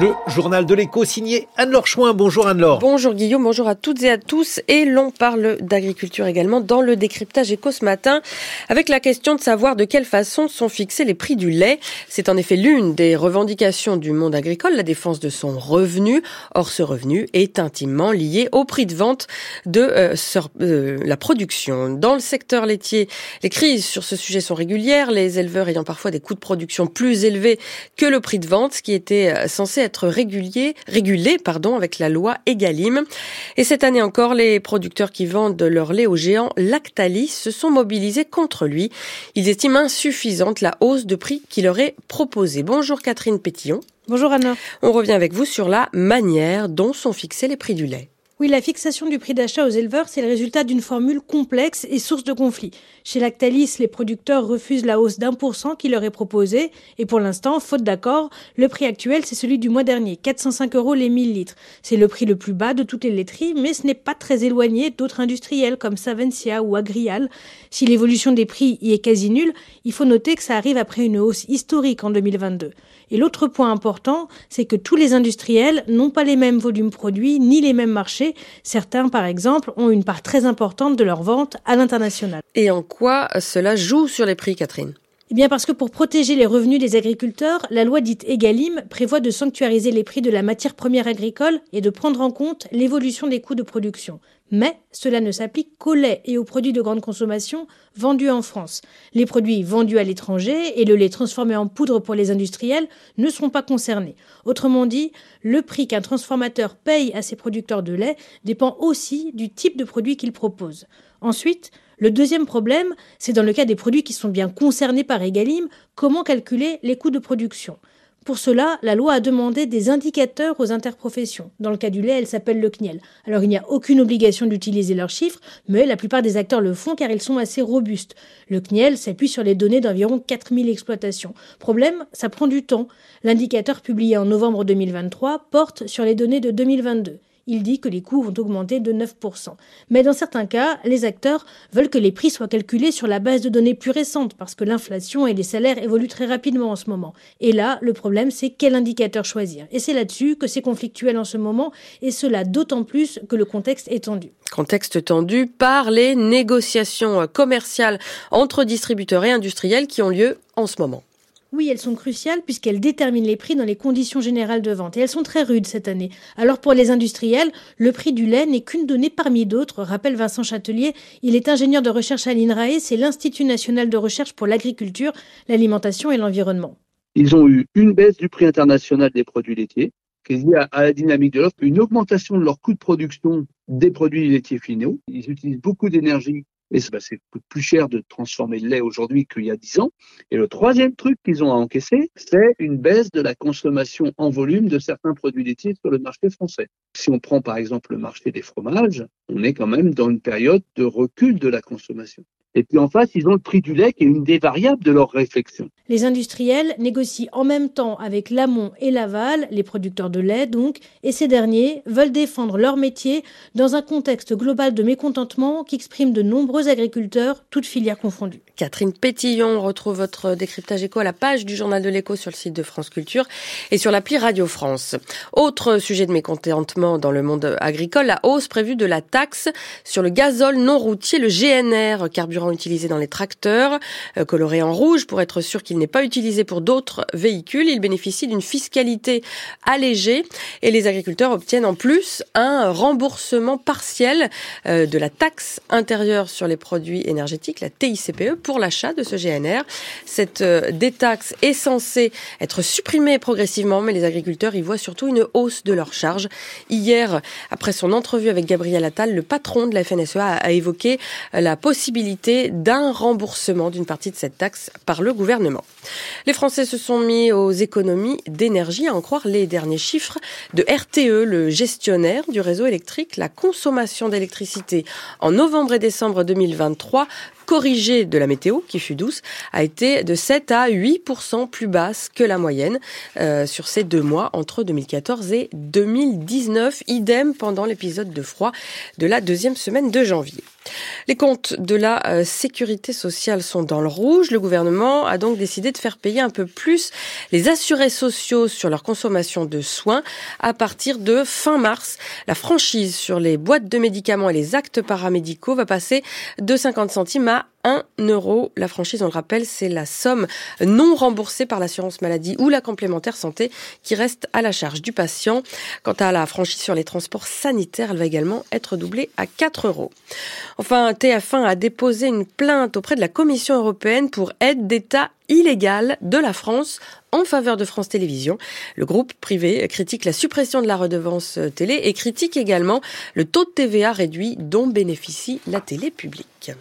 Le journal de l'écho signé Anne-Laure Chouin. Bonjour Anne-Laure. Bonjour Guillaume, bonjour à toutes et à tous. Et l'on parle d'agriculture également dans le décryptage éco ce matin avec la question de savoir de quelle façon sont fixés les prix du lait. C'est en effet l'une des revendications du monde agricole, la défense de son revenu. Or, ce revenu est intimement lié au prix de vente de euh, euh, la production. Dans le secteur laitier, les crises sur ce sujet sont régulières, les éleveurs ayant parfois des coûts de production plus élevés que le prix de vente, ce qui était euh, censé être régulier, régulé pardon, avec la loi Egalim. Et cette année encore, les producteurs qui vendent leur lait aux géants Lactalis se sont mobilisés contre lui. Ils estiment insuffisante la hausse de prix qui leur est proposée. Bonjour Catherine Pétillon. Bonjour Anna. On revient avec vous sur la manière dont sont fixés les prix du lait. Oui, la fixation du prix d'achat aux éleveurs, c'est le résultat d'une formule complexe et source de conflits. Chez Lactalis, les producteurs refusent la hausse d'un pour cent qui leur est proposée. Et pour l'instant, faute d'accord, le prix actuel, c'est celui du mois dernier, 405 euros les 1000 litres. C'est le prix le plus bas de toutes les laiteries, mais ce n'est pas très éloigné d'autres industriels comme Savencia ou Agrial. Si l'évolution des prix y est quasi nulle, il faut noter que ça arrive après une hausse historique en 2022. Et l'autre point important, c'est que tous les industriels n'ont pas les mêmes volumes produits ni les mêmes marchés. Certains, par exemple, ont une part très importante de leurs ventes à l'international. Et en quoi cela joue sur les prix, Catherine? Eh bien parce que pour protéger les revenus des agriculteurs, la loi dite Egalim prévoit de sanctuariser les prix de la matière première agricole et de prendre en compte l'évolution des coûts de production. Mais cela ne s'applique qu'au lait et aux produits de grande consommation vendus en France. Les produits vendus à l'étranger et le lait transformé en poudre pour les industriels ne seront pas concernés. Autrement dit, le prix qu'un transformateur paye à ses producteurs de lait dépend aussi du type de produit qu'il propose. Ensuite, le deuxième problème, c'est dans le cas des produits qui sont bien concernés par Egalim, comment calculer les coûts de production. Pour cela, la loi a demandé des indicateurs aux interprofessions. Dans le cas du lait, elle s'appelle le CNIEL. Alors il n'y a aucune obligation d'utiliser leurs chiffres, mais la plupart des acteurs le font car ils sont assez robustes. Le CNIEL s'appuie sur les données d'environ 4000 exploitations. Problème, ça prend du temps. L'indicateur publié en novembre 2023 porte sur les données de 2022 il dit que les coûts vont augmenter de 9%. Mais dans certains cas, les acteurs veulent que les prix soient calculés sur la base de données plus récentes parce que l'inflation et les salaires évoluent très rapidement en ce moment. Et là, le problème, c'est quel indicateur choisir. Et c'est là-dessus que c'est conflictuel en ce moment, et cela d'autant plus que le contexte est tendu. Contexte tendu par les négociations commerciales entre distributeurs et industriels qui ont lieu en ce moment. Oui, elles sont cruciales puisqu'elles déterminent les prix dans les conditions générales de vente. Et elles sont très rudes cette année. Alors pour les industriels, le prix du lait n'est qu'une donnée parmi d'autres, rappelle Vincent Châtelier. Il est ingénieur de recherche à l'INRAE, c'est l'Institut national de recherche pour l'agriculture, l'alimentation et l'environnement. Ils ont eu une baisse du prix international des produits laitiers, qui est liée à, la dynamique de l'offre, une augmentation de leur coût de production des produits laitiers finaux. Ils utilisent beaucoup d'énergie et bah, c'est plus cher de transformer le lait aujourd'hui qu'il y a 10 ans. Et le troisième truc qu'ils ont à encaisser, c'est une baisse de la consommation en volume de certains produits laitiers sur le marché français. Si on prend par exemple le marché des fromages, on est quand même dans une période de recul de la consommation. Et puis en face, ils ont le prix du lait qui est une des variables de leur réflexion. Les industriels négocient en même temps avec l'amont et l'aval, les producteurs de lait donc, et ces derniers veulent défendre leur métier dans un contexte global de mécontentement qu'expriment de nombreux agriculteurs, toutes filières confondues. Catherine Pétillon retrouve votre décryptage éco à la page du journal de l'écho sur le site de France Culture et sur l'appli Radio France. Autre sujet de mécontentement dans le monde agricole, la hausse prévue de la taxe sur le gazole non routier, le GNR, carburant utilisé dans les tracteurs, euh, coloré en rouge pour être sûr qu'il n'est pas utilisé pour d'autres véhicules. Il bénéficie d'une fiscalité allégée et les agriculteurs obtiennent en plus un remboursement partiel euh, de la taxe intérieure sur les produits énergétiques, la TICPE, pour l'achat de ce GNR. Cette euh, détaxe est censée être supprimée progressivement, mais les agriculteurs y voient surtout une hausse de leurs charges. Hier, après son entrevue avec Gabriel Attal, le patron de la FNSEA a évoqué la possibilité d'un remboursement d'une partie de cette taxe par le gouvernement. Les Français se sont mis aux économies d'énergie, à en croire les derniers chiffres de RTE, le gestionnaire du réseau électrique. La consommation d'électricité en novembre et décembre 2023 corrigée de la météo, qui fut douce, a été de 7 à 8% plus basse que la moyenne euh, sur ces deux mois entre 2014 et 2019. Idem pendant l'épisode de froid de la deuxième semaine de janvier. Les comptes de la euh, sécurité sociale sont dans le rouge. Le gouvernement a donc décidé de faire payer un peu plus les assurés sociaux sur leur consommation de soins à partir de fin mars. La franchise sur les boîtes de médicaments et les actes paramédicaux va passer de 50 centimes à 1 euro. La franchise, on le rappelle, c'est la somme non remboursée par l'assurance maladie ou la complémentaire santé qui reste à la charge du patient. Quant à la franchise sur les transports sanitaires, elle va également être doublée à 4 euros. Enfin, TF1 a déposé une plainte auprès de la Commission européenne pour aide d'État illégale de la France en faveur de France Télévisions. Le groupe privé critique la suppression de la redevance télé et critique également le taux de TVA réduit dont bénéficie la télé publique.